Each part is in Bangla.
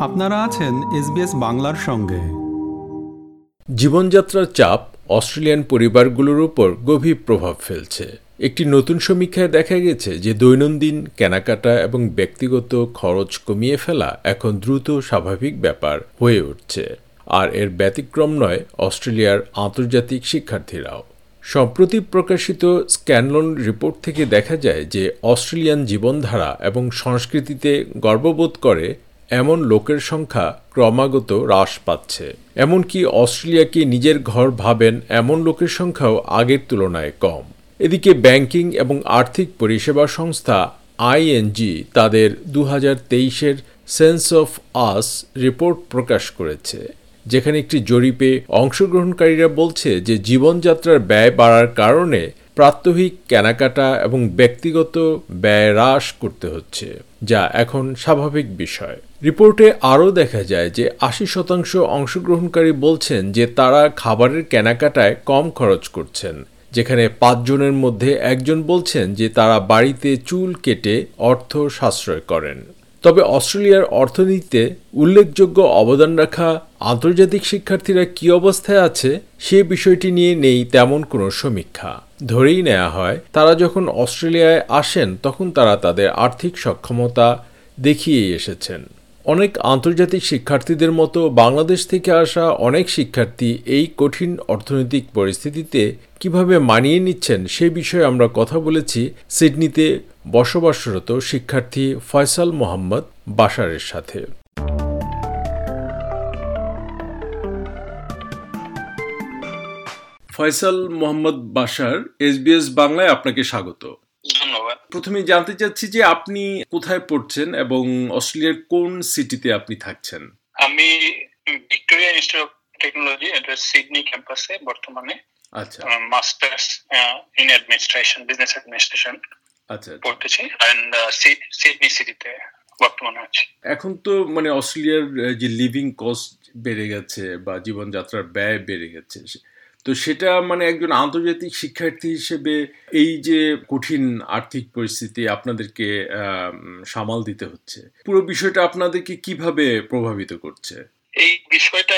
আপনারা আছেন এসবিএস বাংলার সঙ্গে। জীবনযাত্রার চাপ অস্ট্রেলিয়ান পরিবারগুলোর উপর গভীর প্রভাব ফেলছে। একটি নতুন সমীক্ষায় দেখা গেছে যে দৈনন্দিন কেনাকাটা এবং ব্যক্তিগত খরচ কমিয়ে ফেলা এখন দ্রুত স্বাভাবিক ব্যাপার হয়ে উঠছে। আর এর ব্যতিক্রম নয় অস্ট্রেলিয়ার আন্তর্জাতিক শিক্ষার্থীরাও। সম্প্রতি প্রকাশিত স্ক্যানলন রিপোর্ট থেকে দেখা যায় যে অস্ট্রেলিয়ান জীবনধারা এবং সংস্কৃতিতে গর্ববোধ করে এমন লোকের সংখ্যা ক্রমাগত হ্রাস পাচ্ছে। এমনকি অস্ট্রেলিয়াকে নিজের ঘর ভাবেন এমন লোকের সংখ্যাও আগের তুলনায় কম। এদিকে ব্যাংকিং এবং আর্থিক পরিষেবা সংস্থা আইএনজি তাদের দু হাজার তেইশের সেন্স অফ আস রিপোর্ট প্রকাশ করেছে, যেখানে একটি জরিপে অংশগ্রহণকারীরা বলছে যে জীবনযাত্রার ব্যয় বাড়ার কারণে প্রাত্যহিক কেনাকাটা এবং ব্যক্তিগত ব্যয় হ্রাস করতে হচ্ছে, যা এখন স্বাভাবিক বিষয়। রিপোর্টে আরও দেখা যায় যে আশি শতাংশ অংশগ্রহণকারী বলছেন যে তারা খাবারের কেনাকাটায় কম খরচ করছেন, যেখানে পাঁচজনের মধ্যে একজন বলছেন যে তারা বাড়িতে চুল কেটে অর্থ সাশ্রয় করেন। তবে অস্ট্রেলিয়ার অর্থনীতিতে উল্লেখযোগ্য অবদান রাখা আন্তর্জাতিক শিক্ষার্থীরা কি অবস্থায় আছে, সে বিষয়টি নিয়ে নেই তেমন কোনো সমীক্ষা। ধরেই নেওয়া হয়, তারা যখন অস্ট্রেলিয়ায় আসেন, তখন তারা তাদের আর্থিক সক্ষমতা দেখিয়েই এসেছেন। অনেক আন্তর্জাতিক শিক্ষার্থীদের মতো বাংলাদেশ থেকে আসা অনেক শিক্ষার্থী এই কঠিন অর্থনৈতিক পরিস্থিতিতে কীভাবে মানিয়ে নিচ্ছেন সে বিষয়ে আমরা কথা বলেছি সিডনিতে বসবাসরত শিক্ষার্থী ফয়সাল মোহাম্মদ বাসারের সাথে। ফয়সাল মোহাম্মদ বাসার এসবিএস বাংলায় আপনাকে স্বাগত। ধন্যবাদ। প্রথমে জানতে চাচ্ছি যে আপনি কোথায় পড়ছেন এবং অস্ট্রেলিয়ার কোন সিটিতে আপনি থাকছেন? আমি ভিক্টোরিয়া ইনস্টিটিউট অফ টেকনোলজি এটা সিডনি ক্যাম্পাসে বর্তমানে। আচ্ছা। Masters in administration business administration আচ্ছা আচ্ছা। পড়তেছি এন্ড সিডনি সিটিতে বর্তমানে আছি। এখন তো মানে অস্ট্রেলিয়ার যে লিভিং কস্ট বেড়ে গেছে বা জীবনযাত্রার ব্যয় বেড়ে গেছে তো সেটা মানে একজন আন্তর্জাতিক শিক্ষার্থী হিসেবে এই যে কঠিন আর্থিক পরিস্থিতি আপনাদেরকে সামাল দিতে হচ্ছে, পুরো বিষয়টা আপনাদেরকে কীভাবে প্রভাবিত করছে? এই বিষয়টা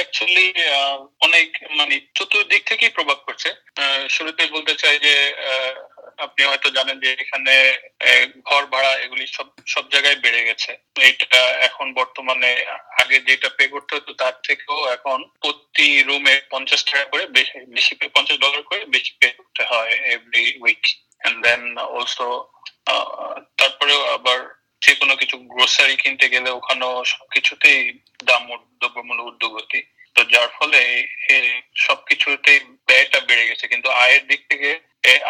অনেক মানে চতুর্দিক থেকেই প্রভাব করছে আহ, শুরুতে বলতে চাই যে আপনি হয়তো জানেন যে এখানে ঘর ভাড়া এগুলি সব সব জায়গায় বেড়ে গেছে। এইটা এখন বর্তমানে আগে যেটা পে করতে হতো তার থেকেও এখন প্রতি রুমে পঞ্চাশ টাকা করে বেশি পঞ্চাশ ডলার করে বেশি পে করতে হয় every weekend then also তারপরেও আবার যে কোনো কিছু গ্রোসারি কিনতে গেলে ওখানেও সবকিছুতেই দাম দ্রব্যমূল্য ঊর্ধ্বগতি তো যার ফলে সবকিছুতেই ব্যয়টা বেড়ে গেছে কিন্তু আয়ের দিক থেকে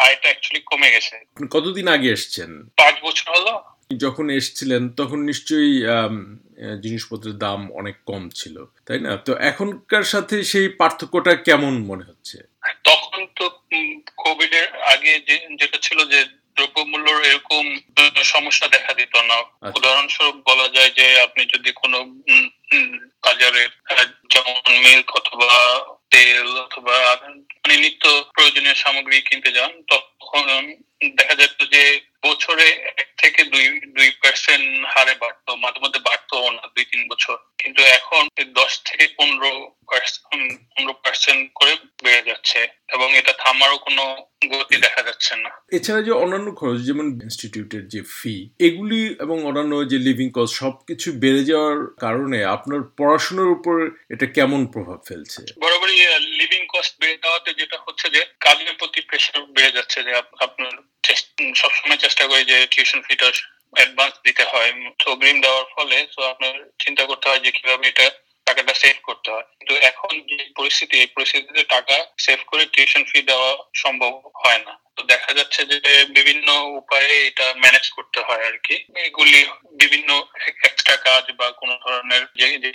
আয়টা অ্যাকচুয়ালি কমে গেছে। কতদিন আগে এসছেন? পাঁচ বছর হলো। যখন এসছিলেন তখন নিশ্চয়ই জিনিসপত্রের দাম অনেক কম ছিল তাই না? তো এখনকার সাথে সেই পার্থক্যটা কেমন মনে হচ্ছে? তখন তো কোভিড এর আগে যে যেটা ছিল যে দ্রব্যমূল্যর এরকম সমস্যা দেখা দিত না। আচ্ছা। উদাহরণস্বরূপ বলা যায় যে আপনি যদি কোনো বাজারে যেমন মিল্ক অথবা তেল অথবা প্রয়োজনীয় সামগ্রী কিনতে যান তখন দেখা যেত যে বছরে এক থেকে দুই দুই পার্সেন্ট হারে বাড়তো মাঝে মধ্যে বাড়তো না দুই তিন বছর। কিন্তু এখন দশ থেকে পনেরো পনেরো পার্সেন্ট করে বেড়ে যাচ্ছে এবং এটা থামারও কোনো গতি দেখা যাচ্ছে না। এছাড়া যে অন্যান্য খরচ যেমন ইনস্টিটিউটের যে ফি এগুলি এবং অন্যান্য যে লিভিং কস্ট সবকিছু বেড়ে যাওয়ার কারণে আপনার পড়াশোনার উপর এটা কেমন প্রভাব ফেলছে? বরাবরই লিভিং কস্ট বেড়ে যাওয়াতে যেটা কাজের প্রতি প্রেশার বেড়ে যাচ্ছে যে আপনার সবসময় চেষ্টা করি যে টিউশন ফিটা অ্যাডভান্স দিতে হয়। তো অগ্রিম দেওয়ার ফলে তো আপনার চিন্তা করতে হয় যে কীভাবে এটা টাকাটা সেভ করতে হয়। কিন্তু এখন যে পরিস্থিতি, এই পরিস্থিতিতে টাকা সেভ করে টিউশন ফি দেওয়া সম্ভব হয় না। দেখা যাচ্ছে যে বিভিন্ন উপায়ে এটা ম্যানেজ করতে হয় আর কি এগুলি বিভিন্ন এক্সট্রা কাজ বা কোনো ধরনের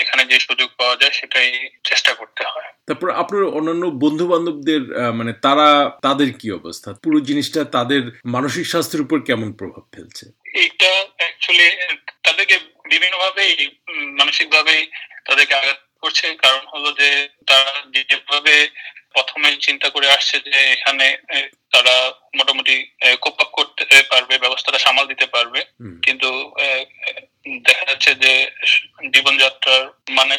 যেখানে যে সুযোগ পাওয়া যায় সেটাই চেষ্টা করতে হয়। তারপর আপনার অন্যান্য বন্ধু বান্ধবদের মানে তারা তাদের কি অবস্থা? পুরো জিনিসটা তাদের মানসিক স্বাস্থ্যের উপর কেমন প্রভাব ফেলছে? এটা অ্যাকচুয়ালি তাদেরকে বিভিন্ন ভাবেই মানসিক ভাবেই তাদেরকে আঘাত করছে। কারণ হলো যে তারা যেভাবে প্রথমে চিন্তা করে আসছে যে এখানে তারা মোটামুটি কোপ আপ করতে পারবে ব্যবস্থাটা সামাল দিতে পারবে। কিন্তু দেখা যাচ্ছে যে জীবনযাত্রার মানে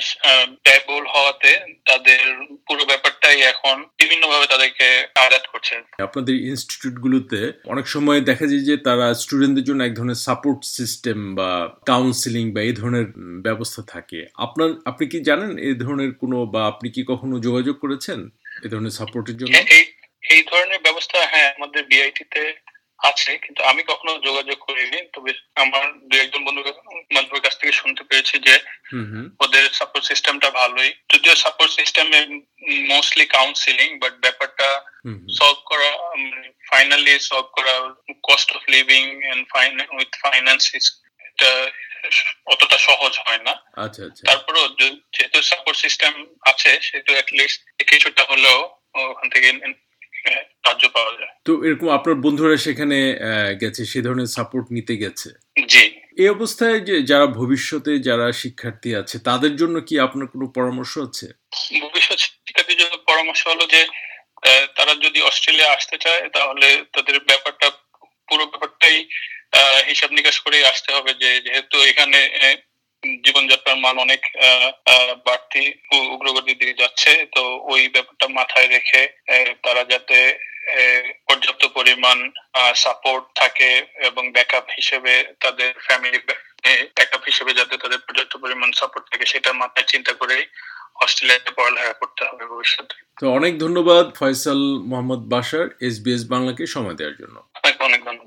ব্যয়বহুল হওয়াতে তাদের পুরো ব্যাপারটাই এখন বিভিন্নভাবে তাদেরকে আঘাত করছে। আপনাদের ইনস্টিটিউটগুলোতে অনেক সময় দেখা যায় যে তারা স্টুডেন্টদের জন্য এক ধরনের সাপোর্ট সিস্টেম বা কাউন্সিলিং বা এই ধরনের ব্যবস্থা থাকে। আপনার আপনি কি জানেন এই ধরনের কোনো বা আপনি কি কখনো যোগাযোগ করেছেন এই ধরনের সাপোর্টের জন্য? হ্যাঁ, এই ধরনের ব্যবস্থা হ্যাঁ আমাদের বিআইটি তে আছে কিন্তু আমি কখনো যোগাযোগ করিনি। তবে আমার দু একজন বন্ধু বন্ধুর কাছ থেকে শুনতে পেরেছি যে ওদের সাপোর্ট সিস্টেমটা ভালোই। যদিও সাপোর্ট সিস্টেমে মোস্টলি কাউন্সিলিং বাট ব্যাপারটা। সলভ করা ফাইনালি সলভ করা cost of living and with finance এটা অতটা সহজ হয় না। আচ্ছা আচ্ছা। তারপরেও যেহেতু সাপোর্ট সিস্টেম আছে সেহেতু অ্যাটলিস্ট কিছুটা হলেও ওখান থেকে সাহায্য পাওয়া যায়। তো এরকম আপনার বন্ধুরা সেখানে গেছে সে ধরনের সাপোর্ট নিতে গেছে? জি। এই অবস্থায় যে যারা ভবিষ্যতে যারা শিক্ষার্থী আছে তাদের জন্য কি আপনার কোনো পরামর্শ আছে? ভবিষ্যৎ শিক্ষার্থীর জন্য পরামর্শ হলো যে তারা যদি অস্ট্রেলিয়া আসতে চায় তাহলে তাদের ব্যাপারটা পুরো ব্যাপারটাই হিসাব নিকাশ করে আসতে হবে যে যেহেতু এখানে জীবনযাত্রার মান অনেক বাড়তি উগ্রগতির দিকে যাচ্ছে। তো ওই ব্যাপারটা মাথায় রেখে তারা যাতে পর্যাপ্ত পরিমাণ সাপোর্ট থাকে এবং ব্যাকআপ হিসেবে তাদের ফ্যামিলি ব্যাকআপ হিসেবে যাতে তাদের পর্যাপ্ত পরিমাণ সাপোর্ট থাকে সেটা মাথায় চিন্তা করেই অস্ট্রেলিয়াতে পড়ালেখা করতে হবে ভবিষ্যতে। তো অনেক ধন্যবাদ ফয়সাল মোহাম্মদ বাশার এসবিএস বাংলাকে সময় দেওয়ার জন্য। আপনাকে অনেক ধন্যবাদ।